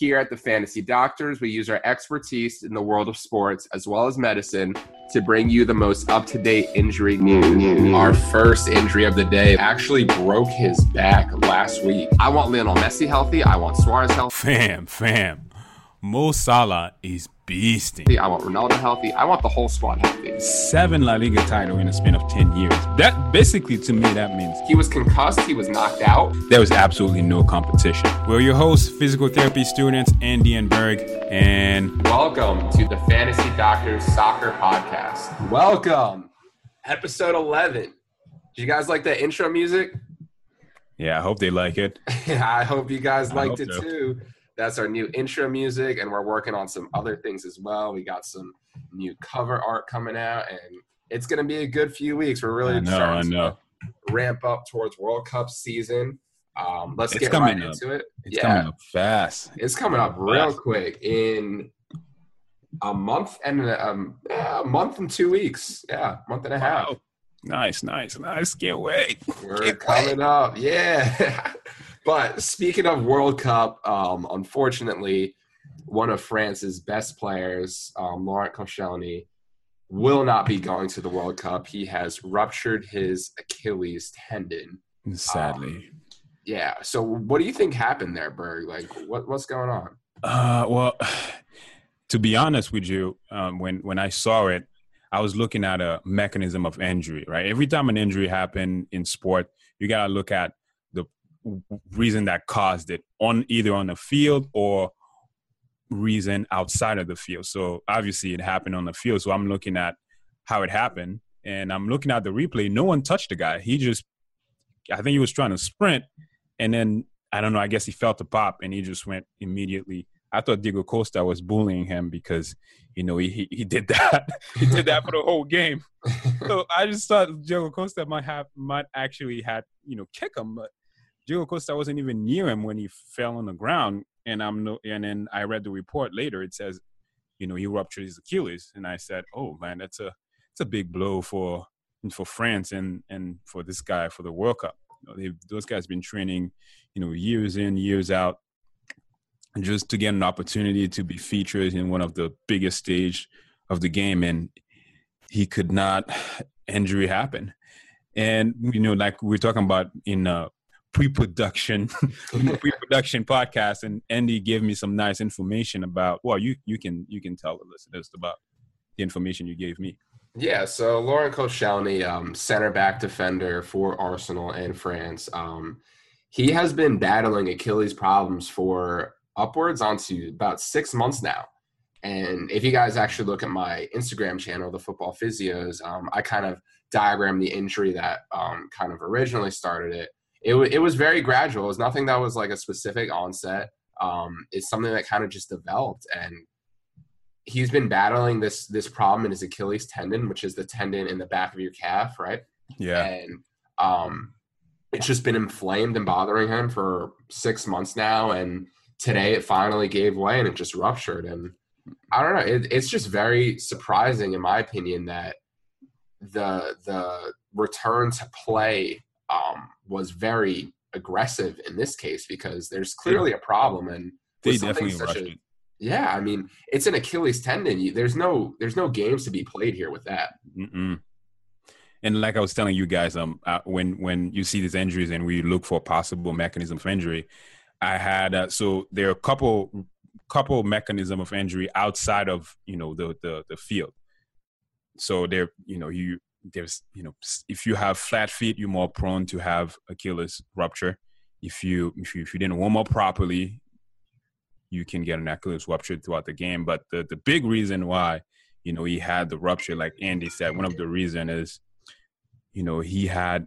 Here at the Fantasy Doctors, we use our expertise in the world of sports as well as medicine to bring you the most up to date injury news. Our first injury of the day actually broke his back last week. I want Lionel Messi healthy. I want Suarez healthy. Fam, fam. Mo Salah is beasting. I want Ronaldo healthy. I want the whole squad healthy. Seven La Liga title in a span of 10 years. That basically to me, that means He was concussed. He was knocked out. there was absolutely no competition. We're your hosts, physical therapy students, Andy and Berg, and Welcome to the Fantasy Doctors Soccer Podcast. Welcome. Episode 11. Did you guys like that intro music? yeah, I hope they like it. I hope you guys liked it so. too. That's our new intro music, and we're working on some other things as well. We got some new cover art coming out, and it's going to be a good few weeks. We're really I know, starting I know. to ramp up towards World Cup season. Um, let's It's get coming right up. into it. It's yeah, coming up fast. it's coming up real Fast. quick in a month and a, um, yeah, a month and two weeks. Yeah, month and a half. Wow. Nice, nice, nice. Can't wait. We're Can't coming up, yeah. but speaking of World Cup, um, unfortunately, one of France's best players, um, Laurent Koscielny, will not be going to the World Cup. He has ruptured his Achilles tendon. Sadly. Yeah. So, what do you think happened there, Berg? Like, what, what's going on? Uh, well, to be honest with you, um, when when I saw it, I was looking at a mechanism of injury. Right, every time an injury happened in sport, you gotta look at reason that caused it on either on the field or reason outside of the field. So obviously, it happened on the field. So I'm looking at how it happened, and I'm looking at the replay. No one touched the guy. He just, I think he was trying to sprint, and then I don't know. I guess he felt the pop, and he just went immediately. I thought Diego Costa was bullying him because you know he he, he did that. he did that for the whole game. So I just thought Diego Costa might have might actually had you know kick him, but Diego Costa wasn't even near him when he fell on the ground. And I'm no, and then I read the report later. It says, you know, he ruptured his Achilles, and I said, oh man, that's a it's a big blow for for France and and for this guy for the World Cup. You know, those guys been training, you know, years in, years out, just to get an opportunity to be featured in one of the biggest stage of the game, and he could not. Injury happen, and you know, like we are talking about in uh, pre-production, pre-production podcast, and Andy gave me some nice information about. Well, you you can you can tell the listeners about the information you gave me. Yeah, so Laurent Koscielny, um, center back defender for Arsenal and France, um, he has been battling Achilles problems for upwards onto about six months now. And if you guys actually look at my Instagram channel, the Football Physios, um, I kind of diagram the injury that um, kind of originally started it. It, wa it was very gradual. It was nothing that was like a specific onset. Um, it's something that kind of just developed and he's been battling this this problem in his Achilles tendon, which is the tendon in the back of your calf, right? Yeah, And um, it's just been inflamed and bothering him for six months now. And today it finally gave way and it just ruptured. And I don't know. It, it's just very surprising, in my opinion, that the the return to play um, was very aggressive in this case because there's clearly a problem and they definitely such rushed a- it. yeah, I mean, it's an Achilles tendon. There's no there's no games to be played here with that. Mm-mm. And like I was telling you guys, um, uh, when when you see these injuries and we look for possible mechanism of injury, I had uh, so there are a couple couple mechanism of injury outside of you know the the the field. So there, you know, you there's you know if you have flat feet, you're more prone to have Achilles rupture. If you if you if you didn't warm up properly, you can get an Achilles rupture throughout the game. But the the big reason why you know he had the rupture, like Andy said, one of the reason is you know he had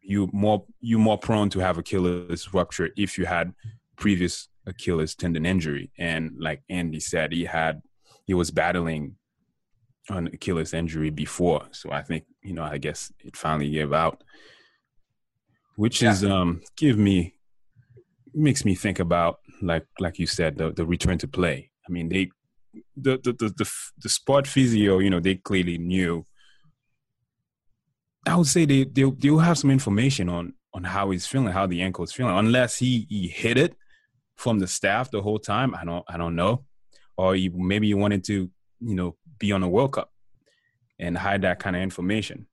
you more you more prone to have Achilles rupture if you had previous Achilles tendon injury, and like Andy said, he had he was battling an Achilles injury before, so I think you know I guess it finally gave out, which Yeah. is um give me makes me think about like like you said the the return to play. I mean they the the the the, the sport physio you know they clearly knew I would say they they they'll have some information on on how he's feeling, how the ankle is feeling, unless he he hit it from the staff the whole time? I don't I don't know. Or you, maybe you wanted to, you know, be on the World Cup and hide that kind of information.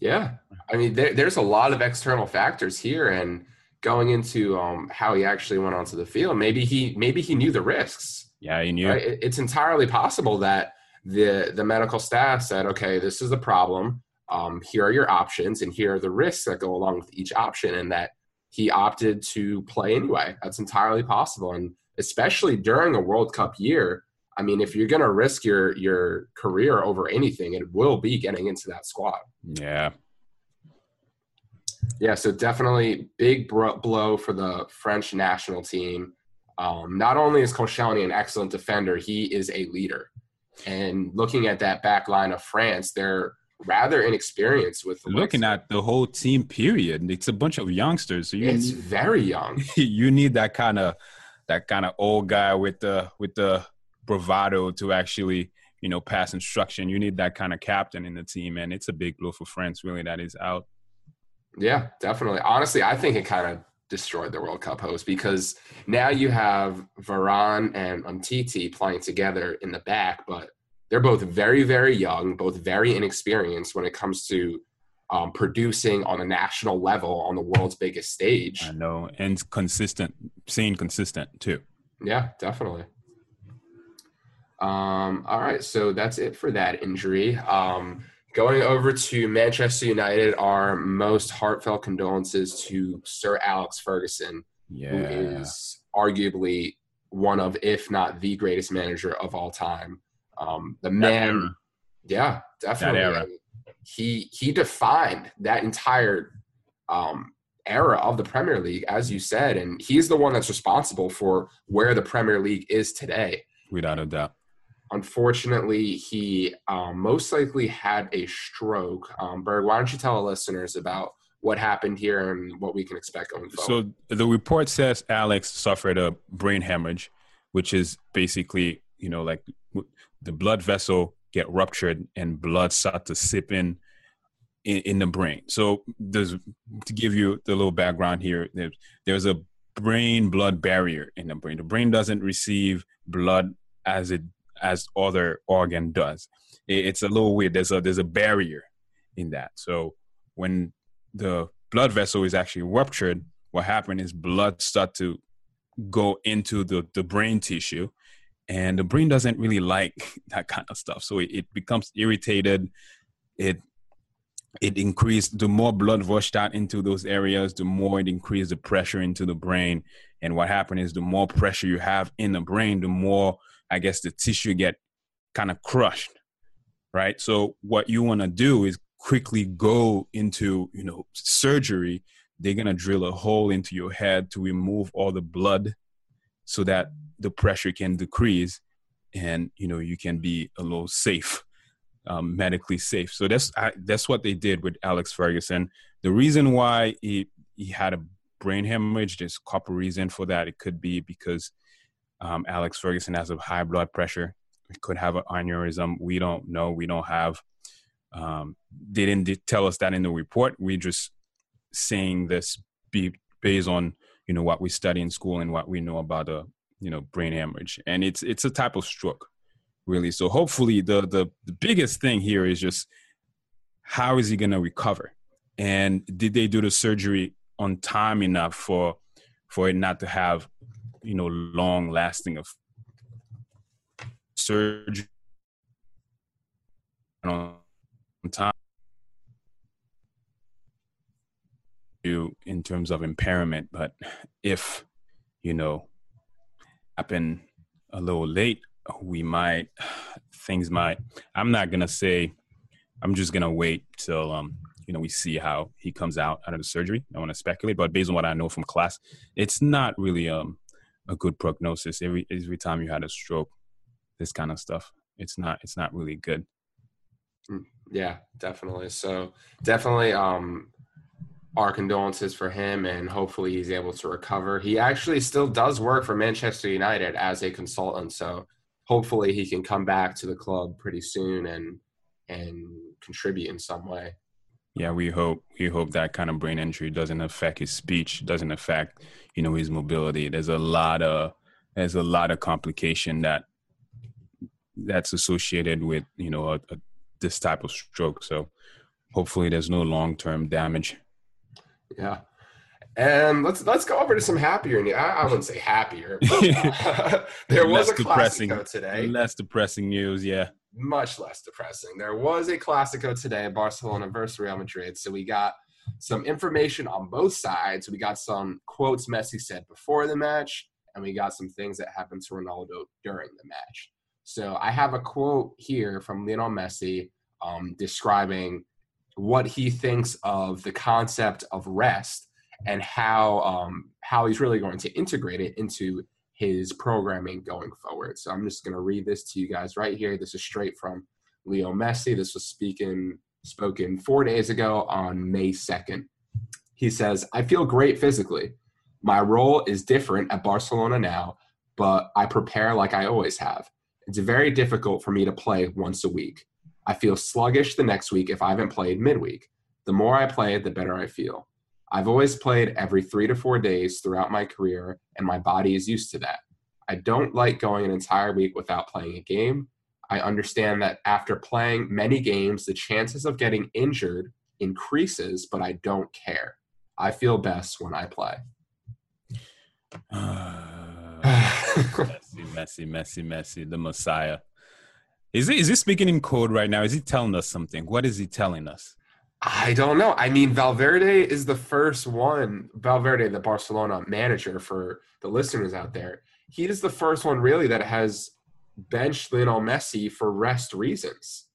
Yeah, I mean, there, there's a lot of external factors here, and going into um, how he actually went onto the field, maybe he maybe he knew the risks. Yeah, he knew. Right? It's entirely possible that the the medical staff said, "Okay, this is the problem. Um, here are your options, and here are the risks that go along with each option," and that he opted to play anyway. That's entirely possible, and especially during a World Cup year. I mean, if you're going to risk your your career over anything, it will be getting into that squad. Yeah, yeah, so definitely big blow for the French national team. Um, not only is Koscielny an excellent defender, he is a leader. And looking at that back line of France, they're rather inexperienced with looking at the whole team period it's a bunch of youngsters so it's need, very young you need that kind of that kind of old guy with the with the bravado to actually you know pass instruction you need that kind of captain in the team and it's a big blow for france really that is out yeah, definitely. Honestly, I think it kind of destroyed the World Cup host because now you have Varane and Umtiti playing together in the back, but they're both very, very young, both very inexperienced when it comes to um, producing on a national level on the world's biggest stage. I know, and consistent, seeing consistent too. Yeah, definitely. Um, all right, so that's it for that injury. Um, Going over to Manchester United, our most heartfelt condolences to Sir Alex Ferguson, yeah. who is arguably one of, if not the greatest manager of all time. Um, the man, yeah, definitely. He he defined that entire um, era of the Premier League, as you said, and he's the one that's responsible for where the Premier League is today. Without a doubt. Unfortunately, he um, most likely had a stroke. Um, Berg, why don't you tell the listeners about what happened here and what we can expect going forward? So the report says Alex suffered a brain hemorrhage, which is basically, you know, like the blood vessel get ruptured and blood start to sip in in, in the brain. So there's to give you the little background here. There's, there's a brain blood barrier in the brain. The brain doesn't receive blood as it as other organ does. It's a little weird. There's a there's a barrier in that. So when the blood vessel is actually ruptured, what happened is blood start to go into the, the brain tissue and the brain doesn't really like that kind of stuff so it, it becomes irritated it it increased the more blood rushed out into those areas the more it increased the pressure into the brain and what happened is the more pressure you have in the brain the more I guess the tissue get kind of crushed, right? So what you want to do is quickly go into, you know, surgery. They're to drill a hole into your head to remove all the blood so that the pressure can decrease and, you know, you can be a little safe, um, medically safe. So that's, I, that's what they did with Alex Ferguson. The reason why he, he had a brain hemorrhage, there's a couple reasons for that. It could be because um, Alex Ferguson has a high blood pressure. Could have an aneurysm. We don't know. We don't have. Um, they didn't tell us that in the report. We're just saying this be based on you know what we study in school and what we know about the you know brain hemorrhage, and it's it's a type of stroke, really. So hopefully the the, the biggest thing here is just how is he going to recover, and did they do the surgery on time enough for for it not to have you know long lasting of surgery on time you in terms of impairment. But if you know happen a little late we might things might i'm not gonna say i'm just gonna wait till um you know we see how he comes out out of the surgery. I want to speculate but based on what i know from class it's not really um a good prognosis. Every every time you had a stroke, this kind of stuff, it's not it's not really good. Mm, yeah, definitely. So definitely, um, our condolences for him, and hopefully he's able to recover. He actually still does work for Manchester United as a consultant, so hopefully he can come back to the club pretty soon and and contribute in some way. Yeah, we hope we hope that kind of brain injury doesn't affect his speech, doesn't affect you know his mobility. There's a lot of there's a lot of complication that that's associated with you know a, a, this type of stroke. So hopefully, there's no long term damage. Yeah, and let's let's go over to some happier news. I, I wouldn't say happier. But, uh, there was less a Clasico today. Less depressing news, yeah. Much less depressing. There was a Clasico today, Barcelona versus Real Madrid. So we got some information on both sides. We got some quotes Messi said before the match, and we got some things that happened to Ronaldo during the match. So I have a quote here from Lionel Messi um, describing what he thinks of the concept of rest and how um, how he's really going to integrate it into his programming going forward. So I'm just going to read this to you guys right here. This is straight from Leo Messi. This was speaking spoken four days ago on May 2nd. He says, "I feel great physically. My role is different at Barcelona now, but I prepare like I always have. It's very difficult for me to play once a week. I feel sluggish the next week if I haven't played midweek. The more I play, the better I feel. I've always played every three to four days throughout my career, and my body is used to that. I don't like going an entire week without playing a game. I understand that after playing many games, the chances of getting injured increases, but I don't care. I feel best when I play. Messi, Messi, Messi, Messi. The Messiah. Is he, is he speaking in code right now? Is he telling us something? What is he telling us? I don't know. I mean, Valverde is the first one. Valverde, the Barcelona manager, for the listeners out there, he is the first one really that has benched Lionel Messi for rest reasons.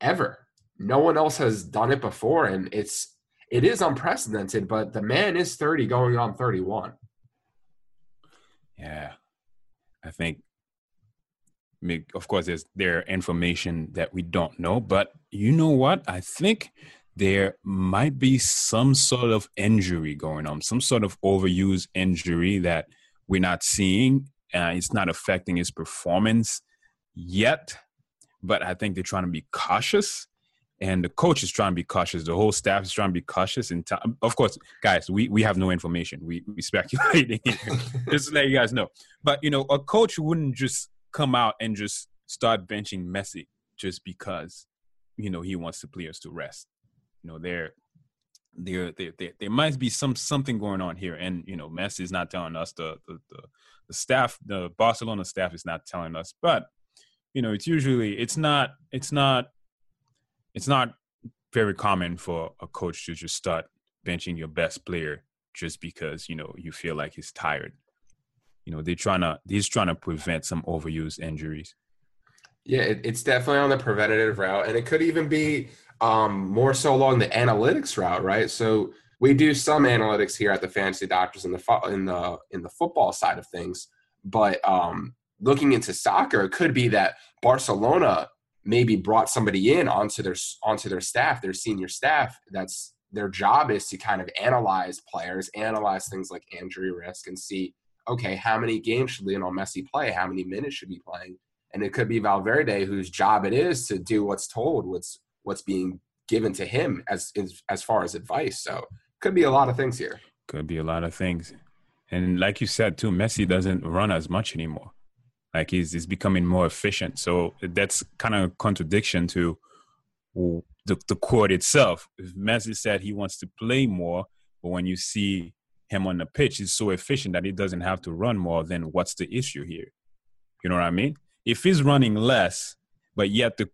Ever. No one else has done it before, and it's it is unprecedented. But the man is thirty, going on thirty-one. Yeah, I think of course there's there information that we don't know but you know what? I think there might be some sort of injury going on some sort of overuse injury that we're not seeing uh, it's not affecting his performance yet but i think they're trying to be cautious and the coach is trying to be cautious. The whole staff is trying to be cautious and t- of course guys we, we have no information. We, we speculating here. Just to let you guys know. But you know a coach wouldn't just come out and just start benching Messi just because you know he wants the players to rest. You know, there, there, there, there, there might be some something going on here, and you know, Messi is not telling us. The, the the the staff, the Barcelona staff, is not telling us. But you know, it's usually it's not it's not it's not very common for a coach to just start benching your best player just because you know you feel like he's tired you know they're trying to he's trying to prevent some overuse injuries yeah it, it's definitely on the preventative route and it could even be um, more so along the analytics route right so we do some analytics here at the fantasy doctors in the in the in the football side of things but um, looking into soccer it could be that barcelona maybe brought somebody in onto their onto their staff their senior staff that's their job is to kind of analyze players analyze things like injury risk and see okay, how many games should Lionel Messi play? How many minutes should he be playing? And it could be Valverde, whose job it is to do what's told, what's what's being given to him as as far as advice. So could be a lot of things here. Could be a lot of things. And like you said too, Messi doesn't run as much anymore. Like he's he's becoming more efficient. So that's kind of a contradiction to the, the quote itself. If Messi said he wants to play more, but when you see him on the pitch he's so efficient that he doesn't have to run more, then what's the issue here? You know what I mean? If he's running less, but yet the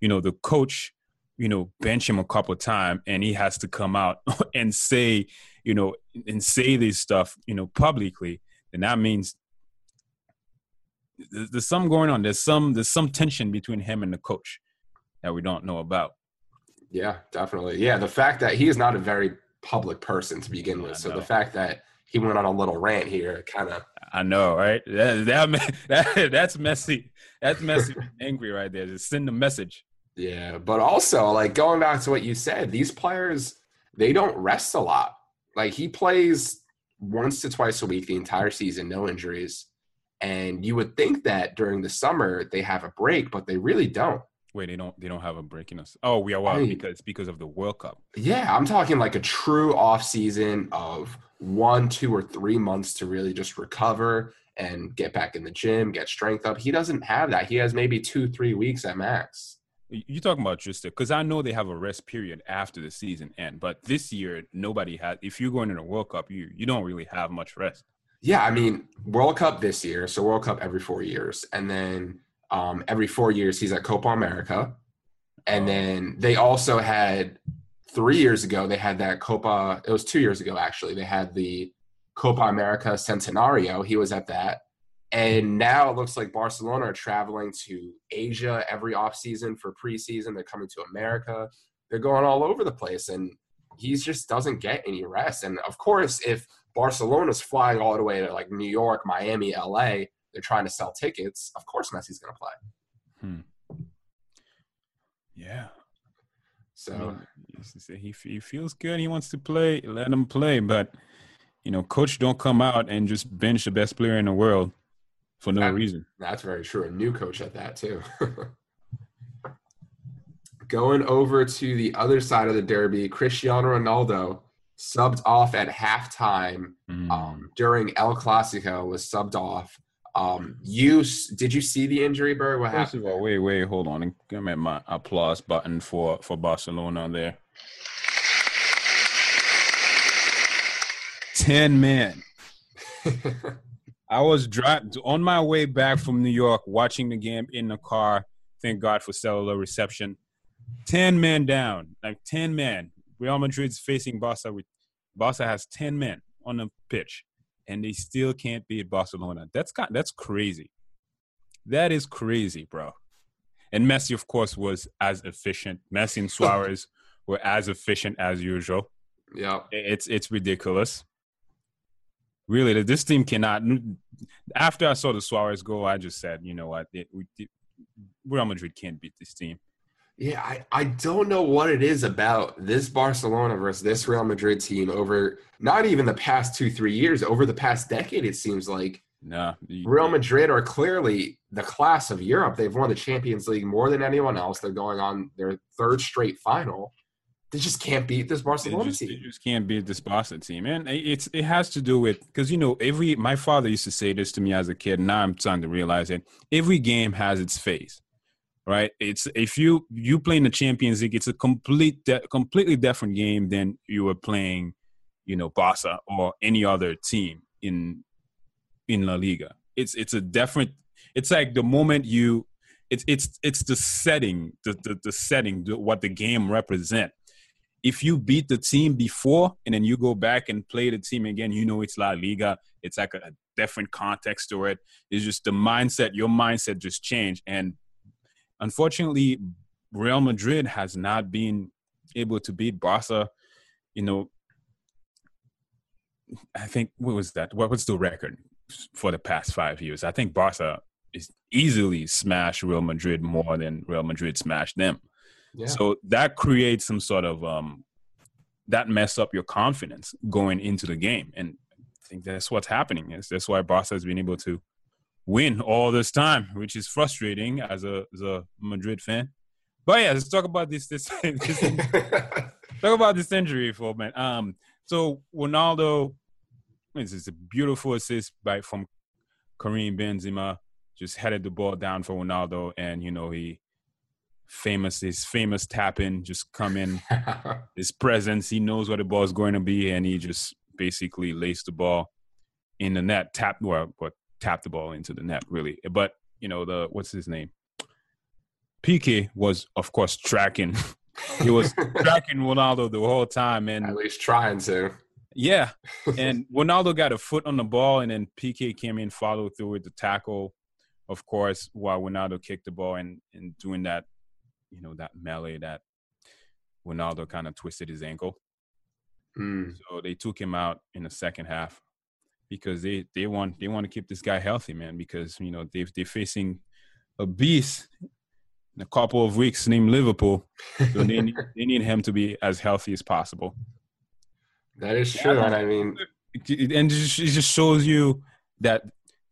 you know the coach, you know, bench him a couple of times and he has to come out and say, you know, and say this stuff, you know, publicly, then that means there's some going on. There's some there's some tension between him and the coach that we don't know about. Yeah, definitely. Yeah, the fact that he is not a very public person to begin with. So the fact that he went on a little rant here kind of I know, right? That, that, that that's messy. That's Messi angry right there. Just send a message. Yeah, but also like going back to what you said, these players they don't rest a lot. Like he plays once to twice a week the entire season, no injuries. And you would think that during the summer they have a break, but they really don't. Wait, they don't they don't have a break in us. Oh, we are I- because because of the World Cup. Yeah, I'm talking like a true off season of one, two, or three months to really just recover and get back in the gym, get strength up. He doesn't have that. He has maybe two, three weeks at max. You you talking about just because I know they have a rest period after the season end, but this year nobody had. If you're going to the World Cup, you you don't really have much rest. Yeah, I mean, World Cup this year, so World Cup every four years, and then um, every four years he's at Copa America, and Oh. then they also had three years ago they had that Copa. It was two years ago actually. They had the Copa America Centenario. He was at that, and now it looks like Barcelona are traveling to Asia every offseason for preseason. They're coming to America. They're going all over the place, and he just doesn't get any rest. And of course, if Barcelona's flying all the way to like New York, Miami, LA. They're trying to sell tickets. Of course, Messi's going to play. Yeah. I So mean, he's- he's- he he feels good. He wants to play. Let him play. But you know, coach don't come out and just bench the best player in the world for no That- reason. that's very true. A new coach at that too. Going over to the other side of the derby, Cristiano Ronaldo subbed off at halftime Mm. um, during El Clasico. Was subbed off. Um, you did you see the injury, Berg? What First happened? of all, wait, wait, hold on. Give me my applause button for for Barcelona there. Ten men. I was driving on my way back from New York, watching the game in the car. Thank God for cellular reception. Ten men down, like ten men. Real Madrid's facing Barca. With Barca has ten men on the pitch, and they still can't beat Barcelona. That's kind, that's crazy. That is crazy, bro. And Messi, of course, was as efficient. Messi and Suarez were as efficient as usual. Yeah, It's it's ridiculous. Really, this team cannot. After I saw the Suarez goal, I just said, you know what, it, we, it, Real Madrid can't beat this team. Yeah, I, I don't know what it is about this Barcelona versus this Real Madrid team over not even the past two, three years, over the past decade, it seems like you- Real Madrid are clearly the class of Europe. They've won the Champions League more than anyone else. They're going on their third straight final. They just can't beat this They Barcelona just, they team. just can't beat this Barca team, and it's it has to do with because you know every my father used to say this to me as a kid. Now I'm starting to realize it. Every game has its phase, right? It's if you you play in the Champions League, it's a complete de- completely different game than you were playing, you know, Barca or any other team in in La Liga. It's it's a different. It's like the moment you. It's it's it's the setting, the the, the setting, the, what the game represent if you beat the team before and then you go back and play the team again, you know it's La Liga. It's like a, a different context to it. It's just the mindset, your mindset just changed. And unfortunately, Real Madrid has not been able to beat Barca. You know, I think what was that? What was the record for the past five years? I think Barca is easily smashed Real Madrid more than Real Madrid smashed them. Yeah. So that creates some sort of um, that mess up your confidence going into the game, and I think that's what's happening. Is that's why Barca has been able to win all this time, which is frustrating as a as a Madrid fan. But yeah, let's talk about this this, this talk about this injury for a minute. Um, so Ronaldo, this is a beautiful assist by from Karim Benzema, just headed the ball down for Ronaldo, and you know he famous his famous tapping just come in his presence. He knows where the ball is going to be, and he just basically laced the ball in the net, tap well, but tap the ball into the net, really. But you know the what's his name? Piqué was of course tracking. he was tracking Ronaldo the whole time, and At least trying to. yeah, and Ronaldo got a foot on the ball, and then Piqué came in, followed through with the tackle, of course, while Ronaldo kicked the ball and and doing that, you know, that melee that Ronaldo kind of twisted his ankle. Mm. So they took him out in the second half because they they want they want to keep this guy healthy, man. Because you know they they're facing a beast in a couple of weeks named Liverpool, so they need, they need him to be as healthy as possible. That is true. And I mean, and it just, it just shows you that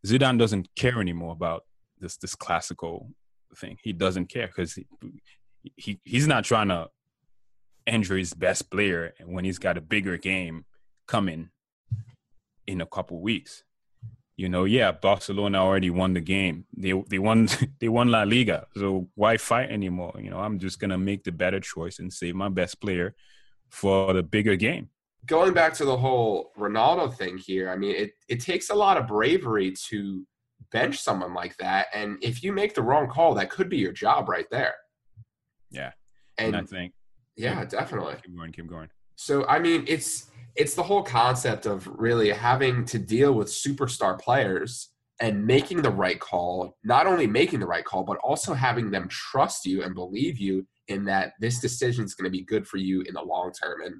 Zidane doesn't care anymore about this this classical thing. He doesn't care because he, he he's not trying to injure his best player when he's got a bigger game coming in a couple weeks. You know, yeah, Barcelona already won the game. They they won they won La Liga. So why fight anymore? You know, I'm just gonna make the better choice and save my best player for the bigger game. Going back to the whole Ronaldo thing here, I mean, it, it takes a lot of bravery to bench someone like that. And if you make the wrong call, that could be your job right there. Yeah. And, and I think Yeah, definitely. Keep going, keep going. So I mean it's it's the whole concept of really having to deal with superstar players and making the right call, not only making the right call, but also having them trust you and believe you in that this decision is going to be good for you in the long term. And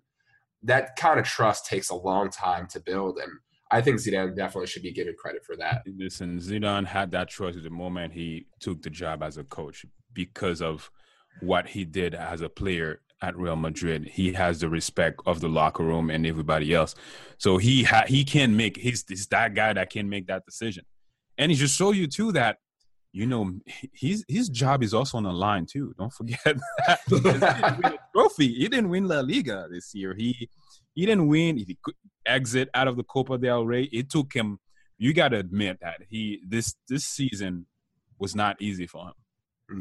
that kind of trust takes a long time to build. And I think Zidane definitely should be given credit for that. Listen, Zidane had that trust the moment he took the job as a coach because of what he did as a player at Real Madrid. He has the respect of the locker room and everybody else. So he ha- he can make he's, he's that guy that can make that decision. And he just show you too that you know his his job is also on the line too. Don't forget that he didn't win a trophy. He didn't win La Liga this year. He he didn't win. He could exit out of the Copa del Rey. It took him. You got to admit that he this this season was not easy for him.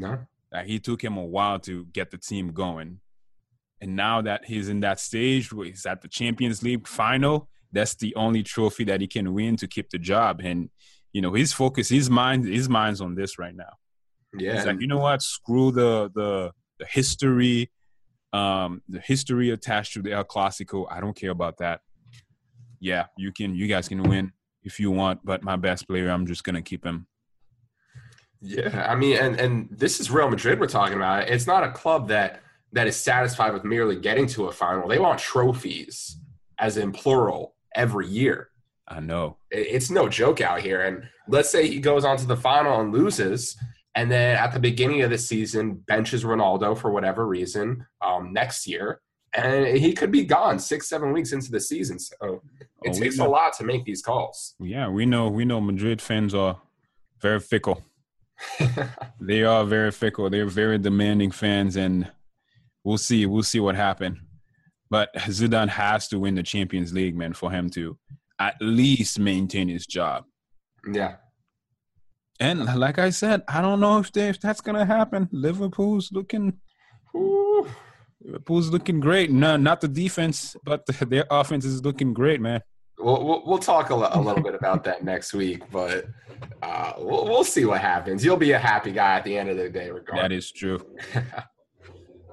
No, like he took him a while to get the team going. And now that he's in that stage where he's at the Champions League final, that's the only trophy that he can win to keep the job. And you know, his focus, his mind, his mind's on this right now. Yeah. He's like, you know what? Screw the the the history, um, the history attached to the El Clasico. I don't care about that. Yeah, you can, you guys can win if you want, but my best player, I'm just gonna keep him. Yeah, I mean, and and this is Real Madrid we're talking about. It's not a club that that is satisfied with merely getting to a final. They want trophies, as in plural, every year. I know. It's no joke out here. And let's say he goes on to the final and loses, and then at the beginning of the season benches Ronaldo for whatever reason um, next year, and he could be gone six, seven weeks into the season. So it oh, takes a lot to make these calls. Yeah, we know. We know Madrid fans are very fickle. they are very fickle. They're very demanding fans, and we'll see. We'll see what happens. But Zidane has to win the Champions League, man, for him to at least maintain his job. Yeah. And like I said, I don't know if, they, if that's gonna happen. Liverpool's looking, Ooh. Liverpool's looking great. No, not the defense, but their offense is looking great, man. We'll we'll, we'll talk a, a, little bit about that next week, but uh, we'll we'll see what happens. You'll be a happy guy at the end of the day, regardless. That is true.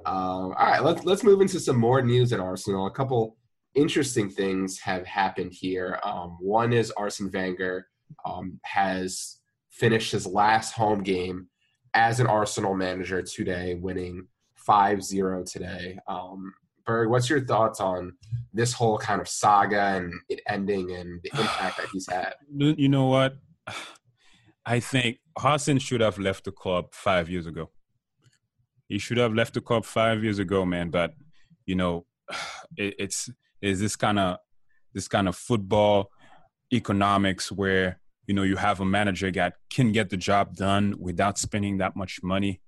um, all right, let's let's move into some more news at Arsenal. A couple interesting things have happened here. Um, one is Arsene Wenger um, has finished his last home game as an Arsenal manager today, winning 5 0 today. Um, Berg, what's your thoughts on this whole kind of saga and it ending and the impact that he's had? You know what? I think Arsene should have left the club five years ago. He should have left the club five years ago, man. But you know, it, it's is this kind of this kind of football economics where you know you have a manager that can get the job done without spending that much money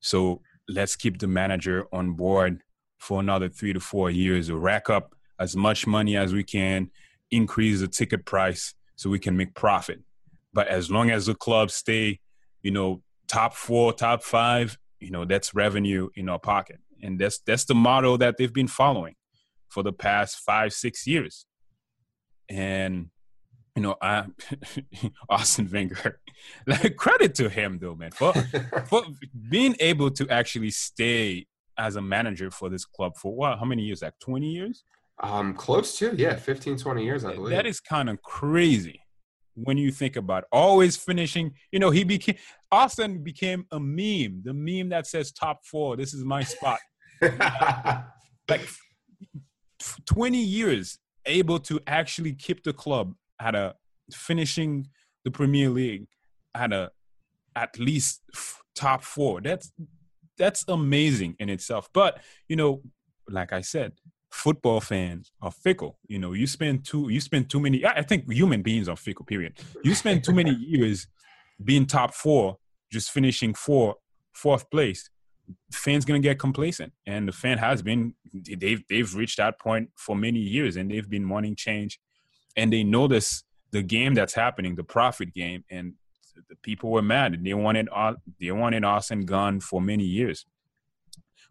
so let's keep the manager on board for another three to four years to rack up as much money as we can increase the ticket price so we can make profit but as long as the clubs stay you know top four top five you know that's revenue in our pocket and that's that's the model that they've been following for the past five, six years. And you know, I Arsene Wenger, like credit to him though, man, for for being able to actually stay as a manager for this club for what? How many years? Like 20 years? Um, close to, yeah, 15, 20 years, I believe. That is kind of crazy when you think about it. always finishing. You know, he became Arsene became a meme, the meme that says top four. This is my spot. like 20 years able to actually keep the club at a finishing the Premier League at a at least top four. That's that's amazing in itself. But you know, like I said, football fans are fickle. You know, you spend too you spend too many. I think human beings are fickle. Period. You spend too many years being top four. just finishing four, fourth place, fans gonna get complacent, and the fan has been. They've they've reached that point for many years, and they've been wanting change, and they notice the game that's happening, the profit game, and the people were mad. And they wanted uh, they wanted Arsene gone for many years,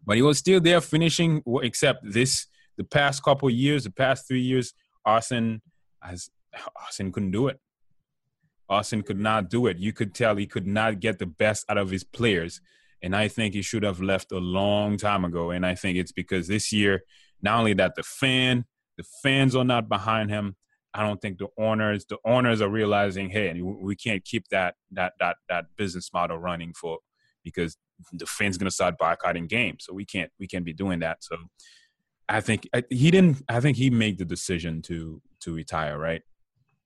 but he was still there finishing. Except this, the past couple years, the past three years, Arsene has Arsene couldn't do it. Arsene could not do it. You could tell he could not get the best out of his players. And I think he should have left a long time ago. And I think it's because this year, not only that the fan, the fans are not behind him, I don't think the owners the owners are realizing, hey, we can't keep that that that that business model running for because the fans gonna start boycotting games, so we can't we can't be doing that. So I think he didn't. I think he made the decision to to retire. Right?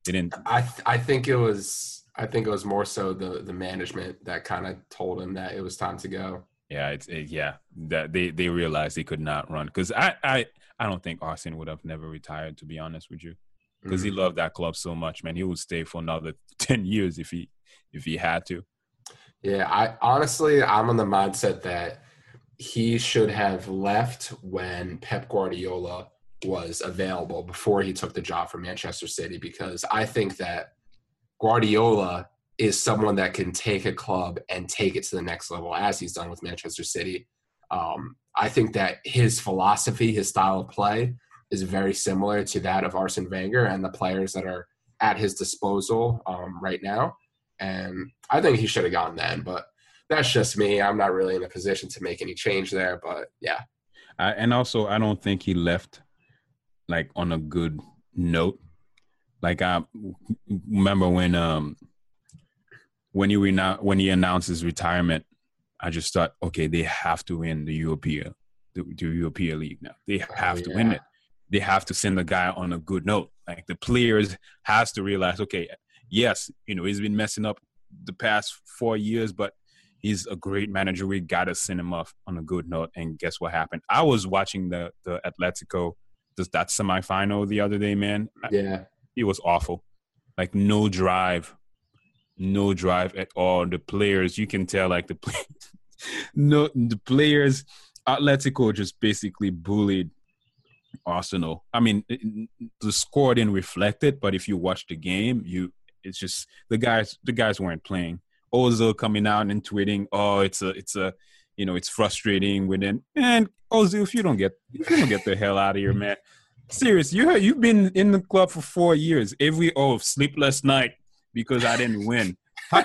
He didn't. I th- I think it was I think it was more so the the management that kind of told him that it was time to go. Yeah, it's it, yeah that they they realized they could not run because I I I don't think Arsene would have never retired to be honest with you because mm-hmm. he loved that club so much, man. He would stay for another ten years if he if he had to. Yeah, I honestly I'm on the mindset that he should have left when Pep Guardiola was available before he took the job for Manchester City because I think that Guardiola is someone that can take a club and take it to the next level as he's done with Manchester City. Um, I think that his philosophy, his style of play, is very similar to that of Arsene Wenger and the players that are at his disposal um, right now. And I think he should have gone then, but that's just me. I'm not really in a position to make any change there, but yeah. Uh, and also, I don't think he left like on a good note. Like I remember when um when he rena- when he announced his retirement, I just thought, okay, they have to win the European the, the European League now. They oh, have oh, to win it they have to send the guy on a good note. Like the players has to realize, okay, yes, you know, he's been messing up the past four years, but he's a great manager. We gotta send him off on a good note. And guess what happened? I was watching the the Atletico does that semifinal the other day, man. Yeah, it was awful. Like no drive, no drive at all. The players, you can tell, like the no, the players. Atletico just basically bullied Arsenal. I mean, the score didn't reflect it, but if you watch the game, you it's just the guys the guys weren't playing. Ozil coming out and tweeting, "Oh, it's a it's a you know it's frustrating." Within and Ozil, if you don't get if you don't get the hell out of here, man. Serious, you you've been in the club for four years. Every oh sleepless night because I didn't win.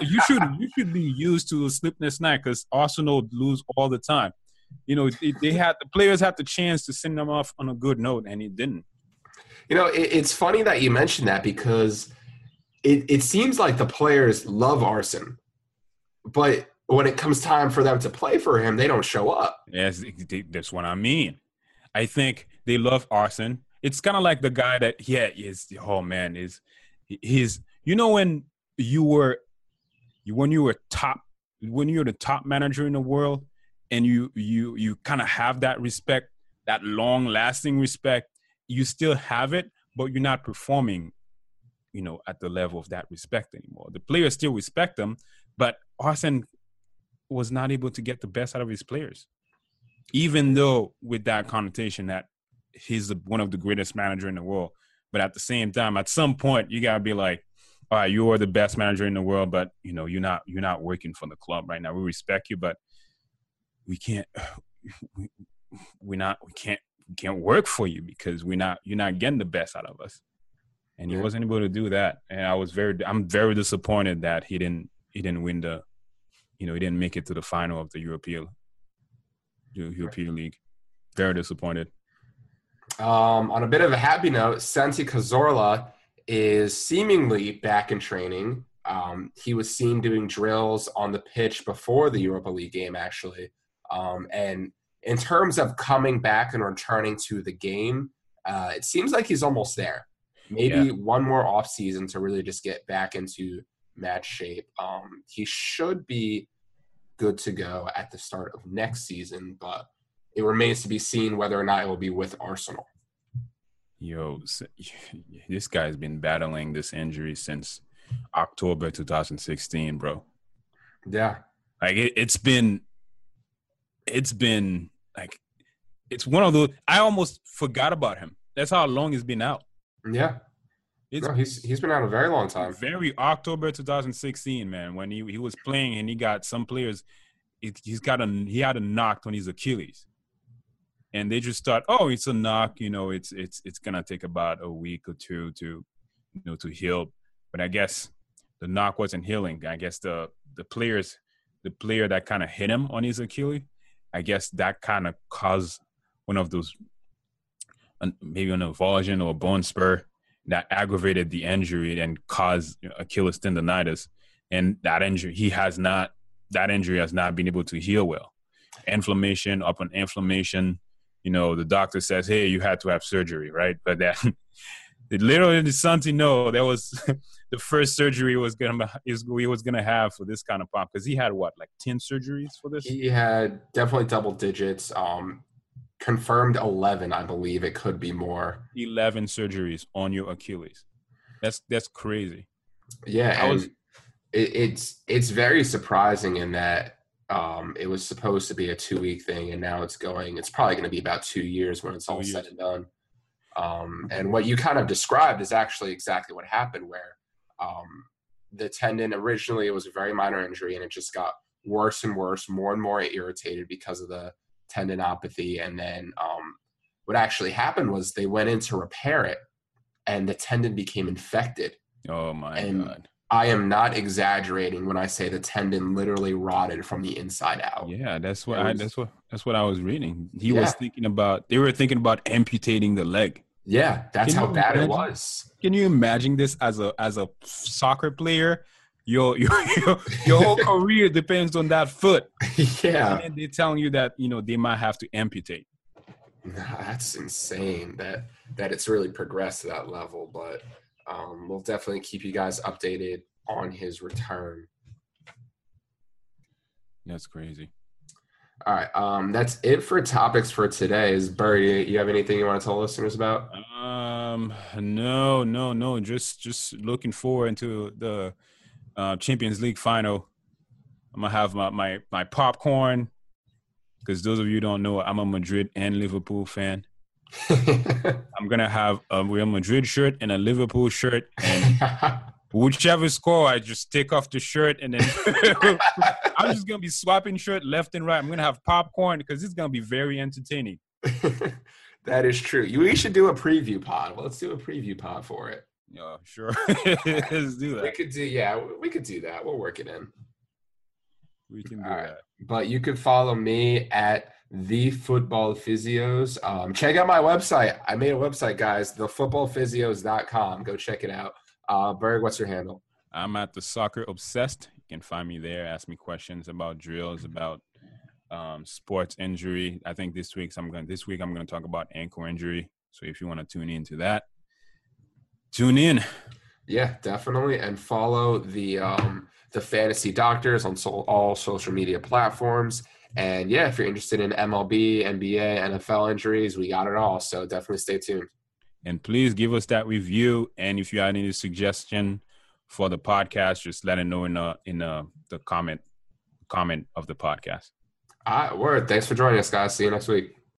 You should you should be used to a sleepless night because Arsenal lose all the time you know, they had the players had the chance to send them off on a good note, and he didn't. You know, it, it's funny that you mentioned that because it, it seems like the players love Arsene, but when it comes time for them to play for him, they don't show up. Yes, that's what I mean. I think they love Arsene. It's kind of like the guy that, yeah, is oh man, is he's you know when you were when you were top when you're the top manager in the world and you you you kind of have that respect that long lasting respect you still have it but you're not performing you know at the level of that respect anymore the players still respect them but Arsene was not able to get the best out of his players. Even though with that connotation that he's one of the greatest manager in the world. But at the same time at some point you got to be like all right you are the best manager in the world but you know you're not you're not working for the club right now. We respect you but we can't we, we're not we can't we can't work for you because we're not you're not getting the best out of us. And he wasn't able to do that. And i was very i'm very disappointed that he didn't he didn't win the you know he didn't make it to the final of the european the european league. Very disappointed. Um, on a bit of a happy note santi cazorla is seemingly back in training. Um, he was seen doing drills on the pitch before the europa league game actually. Um, and in terms of coming back and returning to the game, uh, it seems like he's almost there. Maybe yeah. one more off season to really just get back into match shape. Um, he should be good to go at the start of next season, but it remains to be seen whether or not it will be with Arsenal. Yo, this guy's been battling this injury since October 2016, bro. Yeah, Like it, it's been, it's been like, it's one of those. I almost forgot about him. That's how long he's been out. Yeah. It's No, he's he's been out a very long time. very October 2016, man, when he he was playing and he got some players. It, he's got a he had a knock on his Achilles, and they just thought, oh, it's a knock. You know, it's it's it's gonna take about a week or two to you know to heal. But I guess the knock wasn't healing. I guess the the players the player that kind of hit him on his Achilles, I guess that kind of caused one of those maybe an avulsion or a bone spur that aggravated the injury and caused Achilles tendonitis. And that injury, he has not, that injury has not been able to heal well. Inflammation upon inflammation, you know, the doctor says, hey, you had to have surgery, right? But that, literally, the something no, that was the first surgery was gonna is he was gonna have for this kind of pop because he had what like ten surgeries for this. He had definitely double digits. Um, confirmed eleven, I believe. It could be more. 11 surgeries on your Achilles. That's that's crazy. Yeah, I was- it, it's it's very surprising in that um, it was supposed to be a two week thing, and now it's going. It's probably going to be about two years when it's all years. said and done. Um, and what you kind of described is actually exactly what happened, where um, the tendon originally it was a very minor injury, and it just got worse and worse, more and more irritated because of the tendinopathy. And then um, what actually happened was they went in to repair it, and the tendon became infected. Oh my And- god. I am not exaggerating when I say the tendon literally rotted from the inside out. Yeah, that's what It I was- that's what that's what I was reading. He Yeah. was thinking about they were thinking about amputating the leg. Yeah, that's Can how bad it was. Can you imagine this as a as a soccer player? Your your your, your whole career depends on that foot. yeah, And they're telling you that, you know, they might have to amputate. Nah, that's insane that that it's really progressed to that level. But um, we'll definitely keep you guys updated on his return. That's crazy. All right, um, that's it for topics for today. Is Burry, you have anything you want to tell listeners about? Um, no, no, no. Just, just looking forward to the uh, Champions League final. I'm gonna have my my, my popcorn because those of you who don't know, I'm a Madrid and Liverpool fan. I'm gonna have a Real Madrid shirt and a Liverpool shirt, and whichever score, I just take off the shirt and then I'm just gonna be swapping shirt left and right. I'm gonna have popcorn because it's gonna be very entertaining. that is true. You, we should do a preview pod. Let's do a preview pod for it. Yeah, sure. Let's do that. We could do, yeah, we could do that. We'll work it in. We can do All right. that. but you could follow me at the football physios um, check out my website i made a website guys thefootballphysios.com go check it out uh berg what's your handle I'm at the soccer obsessed. You can find me there. Ask me questions about drills, about um, sports injury. I think this week I'm going. This week I'm going to talk about ankle injury. So if you want to tune into that, tune in. yeah definitely. And follow the um the fantasy doctors on so, all social media platforms. And yeah if you're interested in mlb nba nfl injuries we got it all. So definitely stay tuned. And please give us that review. And if you have any suggestion for the podcast, just let it know in the in the, the comment comment of the podcast. all right word. Thanks for joining us guys. See you next week